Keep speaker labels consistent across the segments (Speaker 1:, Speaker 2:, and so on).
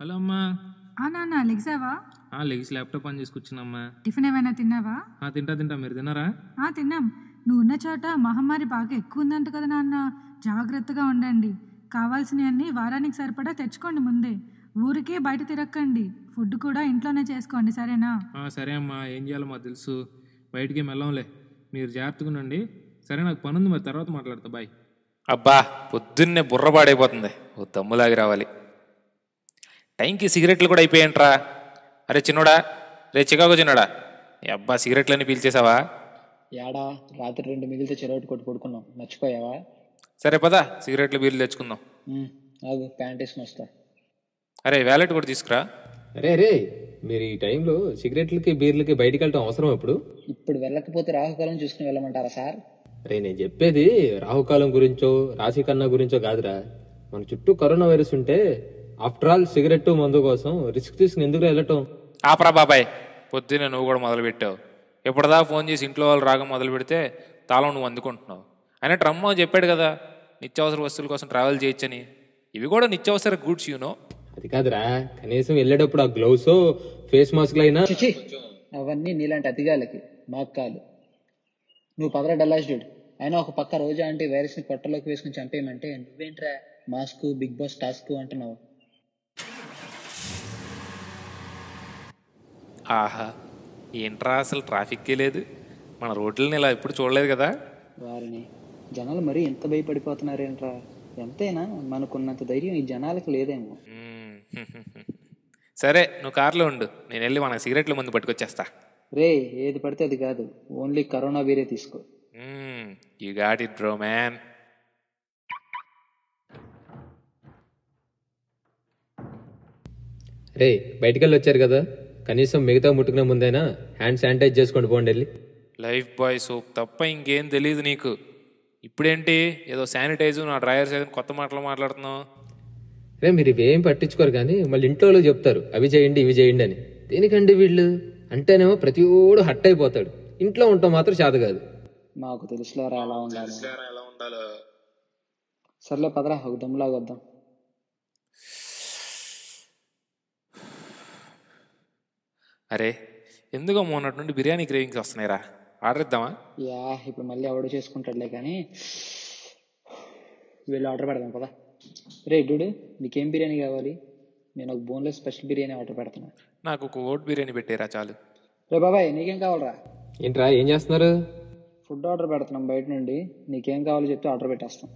Speaker 1: Hello అమ్మా.
Speaker 2: ఆ నాన్న లెగ్సావా?
Speaker 1: ఆ లెగిసి ల్యాప్టాప్ ఆన్ చేసుకొచ్చినమ్మా.
Speaker 2: టిఫిన్ ఏమైనా తిన్నావా?
Speaker 1: ఆ తింటా తింటా. మీరు తిన్నారా?
Speaker 2: ఆ తిన్నాం. నువ్వు ఉన్న చోట మహమ్మారి బాగా ఎక్కువ ఉందంట కదా నాన్న. జాగ్రత్తగా ఉండండి. కావాల్సినవన్నీ వారానికి సరిపడా తెచ్చుకోండి ముందే. ఊరికే బయట తిరక్కండి. ఫుడ్ కూడా ఇంట్లోనే చేసుకోండి సరేనా?
Speaker 1: ఆ, సరే అమ్మా. ఏం చేయాలో మాకు తెలుసు. బయటికి ఏం వెళ్ళంలే మీరు జాగ్రత్తగా ఉండండి. సరే నాకు పని ఉంది మరి తర్వాత మాట్లాడతా. బాయ్.
Speaker 3: అబ్బా పొద్దున్నే బుర్ర పాడైపోతుంది. ఓ దమ్ములాగి రావాలి. టైంకి సిగరెట్లు కూడా అయిపోయాయంట్రా. అరే చిన్నోడా రే చికాగో చిన్నోడా. అబ్బా సిగరెట్లన్నీ పీల్చేసావా
Speaker 4: ఏడా రాత్రి రెండు మిగిలితే చెరవటి కొట్టు పడుకున్నాం. మర్చిపోయావా?
Speaker 3: సరే పదా సిగరెట్లు బీర్లు తెచ్చుకుందాం.
Speaker 4: ఆగు ప్యాంట్ వేసుకుని వస్తా.
Speaker 3: అరే వ్యాలెట్ కూడా తీసుకురా.
Speaker 5: అరే అరే మీరు ఈ టైంలో సిగరెట్లకి బీర్లకి బయటికి వెళ్ళటం అవసరం ఇప్పుడు?
Speaker 4: ఇప్పుడు వెళ్ళకపోతే రాహుకాలం చూసుకుని వెళ్ళమంటారా సార్?
Speaker 5: అరే నేను చెప్పేది రాహుకాలం గురించో రాశి కన్నా గురించో కాదురా. మన చుట్టూ కరోనా వైరస్ ఉంటే ఆఫ్టర్ ఆల్ సిగరెట్ మందు కోసం రిస్క్ తీసుకుని ఎందుకు వెళ్ళటం?
Speaker 3: ఆపరా బాబాయ్ పొద్దున్నే నువ్వు కూడా మొదలు పెట్టావు. ఎప్పుడదా ఫోన్ చేసి ఇంట్లో వాళ్ళు రాగా మొదలు పెడితే తాళం నువ్వు అందుకుంటున్నావు. అయినా ట్రమ్ప్ చెప్పాడు కదా నిత్యావసర వస్తువుల కోసం ట్రావెల్ చేయొచ్చని. ఇవి కూడా నిత్యావసర గూడ్స్ యూనో
Speaker 5: అది కాదురా కనీసం వెళ్ళేటప్పుడు ఆ గ్లౌస్ ఫేస్ మాస్క్ అయినా
Speaker 4: చిచి అవన్నీ నీలాంటి అతిగాలకి మాకు కాదు. నువ్వు పదరా డల్లాస్ డూడ్ అయినా ఒక పక్క రోజా అంటే వైరస్ని పొట్టలోకి వేసుకుని చంపేయమంటే నువ్వేంట్రా? మాస్క్ బిగ్ బాస్ టాస్క్ అంటున్నావు.
Speaker 3: ఆహా ఏంట్రా అసలు ట్రాఫిక్కే లేదు? మన రోడ్లని ఇలా ఎప్పుడు చూడలేదు కదా?
Speaker 4: వారిని. జనాలు మరీ ఎంత భయపడిపోతున్నారేంట్రా? ఎంతైనా మనకున్నంత ధైర్యం ఈ జనాలకు లేదేమో.
Speaker 3: సరే నువ్వు కార్లో ఉండు. నేను వెళ్ళి మన సిగరెట్ల ముందు పట్టుకొచ్చేస్తా.
Speaker 4: రే ఏది పడితే అది కాదు. ఓన్లీ కరోనా వేరే తీసుకో.
Speaker 3: You got it bro man
Speaker 5: రే బయటికి వెళ్ళి వచ్చారు కదా? కనీసం మిగతా ముట్టుకునే ముందైనా హ్యాండ్ శానిటైజ్ చేసుకోండి పోండి వెళ్ళి.
Speaker 3: లైఫ్ బాయ్ సోప్ తప్ప ఇంకేం తెలియదు నీకు. ఇప్పుడేంటి? ఏదో శానిటైజర్ నా డ్రైవర్ సైజ్ కొత్త మాటలు మాట్లాడుతున్నావు?
Speaker 5: రే మీరు ఇవేం పట్టించుకోరు కానీ మళ్ళీ ఇంట్లో వాళ్ళు చెప్తారు అవి చేయండి ఇవి చేయండి అని. దేనికండి వీళ్ళు? అంటేనేమో ప్రతి ఓడు హట్ అయిపోతాడు. ఇంట్లో ఉంటాం మాత్రం చేత కాదు.
Speaker 4: మాకు తెలుసులేరా ఎలా ఉండాలి?
Speaker 3: ఎలా ఉండాలో?
Speaker 4: సర్లే పదరా ఒక దమ్ములాగా వద్దాం.
Speaker 3: అరే ఎందుకో మొన్నటి నుండి బిర్యానీ క్రేవింగ్స్ వస్తున్నాయిరా. ఆర్డర్ ఇద్దామా
Speaker 4: యా ఇప్పుడు మళ్ళీ ఎవడో చేసుకుంటాడులే కానీ వెళ్ళి ఆర్డర్ పెడదాం పదా. రే డూడు నీకేం బిర్యానీ కావాలి? నేను ఒక బోన్లెస్ స్పెషల్ బిర్యానీ ఆర్డర్ పెడుతున్నా.
Speaker 3: నాకు ఒక ఓట్ బిర్యానీ పెట్టేరా చాలు.
Speaker 4: రే బాబాయ్ నీకేం కావాలరా?
Speaker 5: ఏంట్రా ఏం చేస్తున్నారు?
Speaker 4: ఫుడ్ ఆర్డర్ పెడుతున్నాం బయట నుండి. నీకేం కావాలో చెప్తే ఆర్డర్ పెట్టేస్తాం.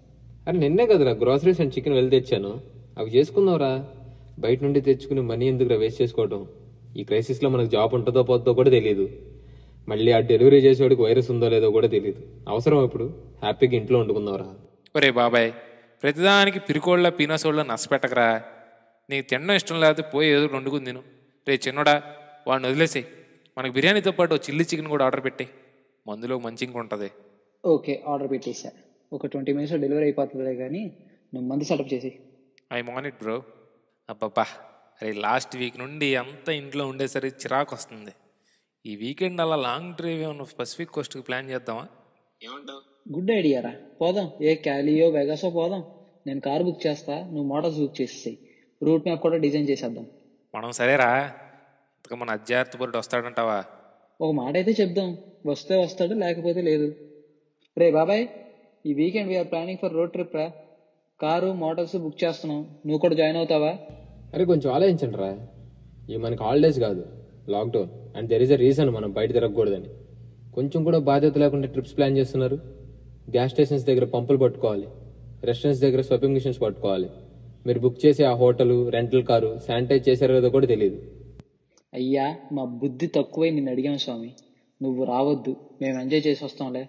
Speaker 5: అరే నిన్నే కదరా గ్రోసరీస్ అండ్ చికెన్ వెళ్ళి తెచ్చాను. అవి చేసుకుందాంరా. బయట నుండి తెచ్చుకుని మనీ ఎందుకురా వేస్ట్ చేసుకోవడం ఈ క్రైసిస్లో మనకు జాబ్ ఉంటుందో పోతుందో కూడా తెలియదు మళ్ళీ ఆ డెలివరీ చేసేవాడికి వైరస్ ఉందో లేదో కూడా తెలియదు అవసరం ఇప్పుడు? హ్యాపీగా ఇంట్లో వండుకుందాంరా.
Speaker 3: ఒరే బాబాయ్ ప్రతిదానికి పిరికోళ్ళ పీనసోళ్ళ నష్టపెట్టకరా నీకు తినడం ఇష్టం లేకపోతే పోయి ఏదో ఒకటి వండుకుని తిను. రే చిన్నోడా వాడిని వదిలేసేయ్. మనకు బిర్యానీతో పాటు చిల్లీ చికెన్ కూడా ఆర్డర్ పెట్టే మందులో మంచి ఇంక ఉంటుంది.
Speaker 4: ఓకే ఆర్డర్ పెట్టేసా ఒక ట్వంటీ మినిట్స్లో డెలివరీ అయిపోతుందిలే కానీ నువ్వు మంది సెటప్ చేసి
Speaker 3: ఐ మాన్ ఇట్ బ్రో. అబ్బబ్బా. అరే లాస్ట్ వీక్ నుండి అంతా ఇంట్లో ఉండేసరికి చిరాకు వస్తుంది. ఈ వీకెండ్ అలా లాంగ్ డ్రైవ్ ఏమన్నా పసిఫిక్ కోస్ట్కి ప్లాన్ చేద్దామా? ఏమంటావు?
Speaker 4: గుడ్ ఐడియా రా. పోదాం. ఏ క్యాలియో వెగాసో పోదాం. నేను కార్ బుక్ చేస్తా. నువ్వు మోటార్స్ బుక్ చేసేసాయి. రూట్ మ్యాప్ కూడా డిజైన్ చేసేద్దాం.
Speaker 3: మనం సరేరా. ఇంతక మన అధ్యార్థి పరుడు వస్తాడంటావా?
Speaker 4: ఒక మాట అయితే చెప్దాం. వస్తే వస్తాడు లేకపోతే లేదు. రే బాబాయ్ ఈ weekend we're planning for road trip రా. కారు మోటార్స్ బుక్ చేస్తున్నాం. నువ్వు కూడా జాయిన్ అవుతావా?
Speaker 5: అరే కొంచెం ఆలోచించండి రా ఇవి మనకి హాలిడేస్ కాదు lockdown and there is a reason మనం బయట తిరగకూడదని. కొంచెం కూడా బాధ్యత లేకుండా ట్రిప్స్ ప్లాన్ చేస్తున్నారు. గ్యాస్ స్టేషన్స్ దగ్గర పంపులు పట్టుకోవాలి. రెస్టారెంట్స్ దగ్గర స్వపింగ్ మిషన్స్ పట్టుకోవాలి. మీరు బుక్ చేసే ఆ హోటల్ రెంటల్ కారు శానిటైజ్ చేశారో లేదో కూడా తెలియదు
Speaker 4: అయ్యా మా బుద్ధి తక్కువై నిన్ను అడిగాం స్వామి. నువ్వు రావద్దు మేము ఎంజాయ్ చేసి వస్తాంలే.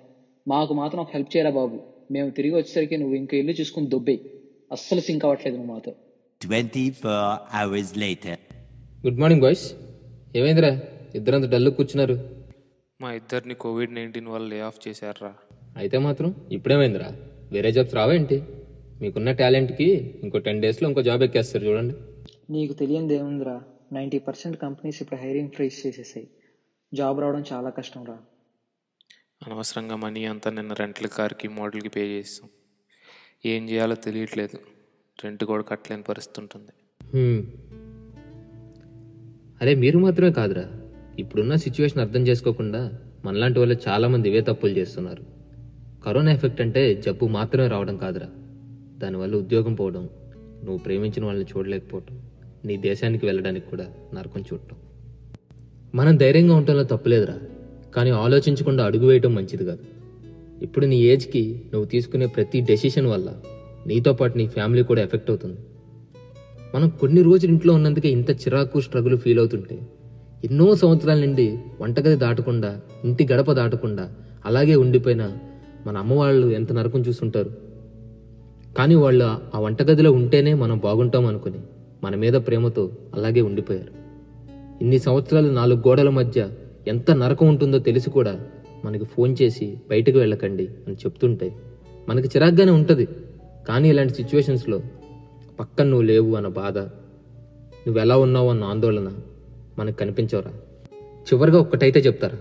Speaker 4: మాకు మాత్రం ఒక హెల్ప్ చేయరా బాబు. మేము తిరిగి వచ్చేసరికి నువ్వు ఇంకో ఇల్లు చూసుకుని దొబ్బే అస్సలు సింక్ అవ్వట్లేదు నువ్వు మాతో.
Speaker 6: 24 hours later.
Speaker 5: Good morning boys ఏమైందిరా? ఇద్దరంత డల్లు కూర్చున్నారు.
Speaker 3: మా ఇద్దరిని కోవిడ్ నైన్టీన్ వల్ల లే ఆఫ్ చేశారా
Speaker 5: అయితే మాత్రం ఇప్పుడేమైందిరా? వేరే జాబ్స్ రావేంటి? మీకున్న టాలెంట్కి ఇంకో టెన్ డేస్లో ఇంకో జాబ్ ఎక్కేస్తారు చూడండి.
Speaker 4: నీకు తెలియంది ఏముందిరా? నైంటీ పర్సెంట్ కంపెనీస్ ఇప్పుడు హైరింగ్ ఫ్రీజ్ చేసేసాయి. జాబ్ రావడం చాలా కష్టం రా
Speaker 3: అనవసరంగా మనీ అంతా నిన్న రెంట్ల కార్కి మోడల్కి పే చేస్తాం ఏం చేయాలో తెలియట్లేదు. రెంట్ కూడా కట్టలేని పరిస్థితి ఉంటుంది.
Speaker 5: అరే మీరు మాత్రమే కాదురా. ఇప్పుడున్న సిచ్యువేషన్ అర్థం చేసుకోకుండా మనలాంటి వాళ్ళు చాలామంది ఇవే తప్పులు చేస్తున్నారు. కరోనా ఎఫెక్ట్ అంటే జబ్బు మాత్రమే రావడం కాదురా. దానివల్ల ఉద్యోగం పోవడం నువ్వు ప్రేమించిన వాళ్ళని చూడలేకపోవటం నీ దేశానికి వెళ్ళడానికి కూడా నరకం చూడటం. మనం ధైర్యంగా ఉండటంలో తప్పులేదురా. కానీ ఆలోచించకుండా అడుగు వేయటం మంచిది కాదు. ఇప్పుడు నీ ఏజ్కి నువ్వు తీసుకునే ప్రతి డెసిషన్ వల్ల నీతో పాటు నీ ఫ్యామిలీ కూడా ఎఫెక్ట్ అవుతుంది. మనం కొన్ని రోజులు ఇంట్లో ఉన్నందుకే ఇంత చిరాకు స్ట్రగుల్ ఫీల్ అవుతుంటే ఎన్నో సంవత్సరాల నుండి వంటగది దాటకుండా ఇంటి గడప దాటకుండా అలాగే ఉండిపోయిన మన అమ్మవాళ్ళు ఎంత నరకం చూస్తుంటారు కానీ వాళ్ళు ఆ వంటగదిలో ఉంటేనే మనం బాగుంటాం అనుకుని మన మీద ప్రేమతో అలాగే ఉండిపోయారు. ఇన్ని సంవత్సరాలు నాలుగు గోడల మధ్య ఎంత నరకం ఉంటుందో తెలిసి కూడా మనకి ఫోన్ చేసి బయటకు వెళ్ళకండి అని చెప్తుంటే మనకి చిరాగ్గానే ఉంటుంది. కానీ ఇలాంటి సిచ్యువేషన్స్లో పక్కన నువ్వు లేవు అన్న బాధ నువ్వు ఎలా ఉన్నావు అన్న ఆందోళన మనకు కనిపించవరా. చివరిగా ఒక్కటైతే చెప్తారా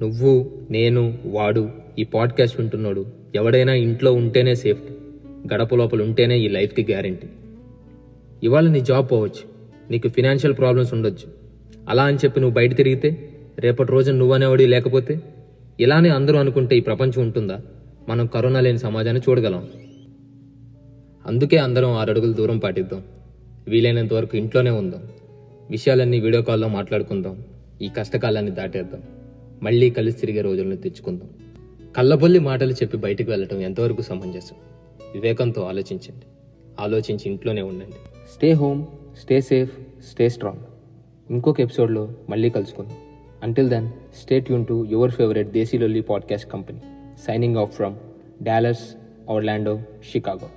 Speaker 5: నువ్వు నేను వాడు ఈ పాడ్కాస్ట్ వింటున్నాడు ఎవడైనా ఇంట్లో ఉంటేనే సేఫ్టీ గడప లోపల ఉంటేనే ఈ లైఫ్కి గ్యారంటీ ఇవాళ నీ జాబ్ పోవచ్చు నీకు ఫినాన్షియల్ ప్రాబ్లమ్స్ ఉండొచ్చు. అలా అని చెప్పి నువ్వు బయట తిరిగితే రేపటి రోజు నువ్వనేవాడి లేకపోతే ఇలానే అందరూ అనుకుంటే ఈ ప్రపంచం ఉంటుందా? మనం కరోనా లేని సమాజాన్ని చూడగలం. అందుకే అందరం ఆరు అడుగుల దూరం పాటిద్దాం. వీలైనంత వరకు ఇంట్లోనే ఉందాం. విషయాలన్నీ వీడియో కాల్లో మాట్లాడుకుందాం. ఈ కష్టకాలాన్ని దాటేద్దాం. మళ్ళీ కలిసి తిరిగే రోజులను తెచ్చుకుందాం. కళ్ళబొల్లి మాటలు చెప్పి బయటకు వెళ్ళటం ఎంతవరకు సమంజసం? వివేకంతో ఆలోచించండి. ఆలోచించి ఇంట్లోనే ఉండండి. Stay home stay safe stay strong ఇంకొక ఎపిసోడ్లో మళ్ళీ కలుసుకుందాం. Until then stay tuned to your favourite desi Lolli podcast company signing off from Dallas Orlando Chicago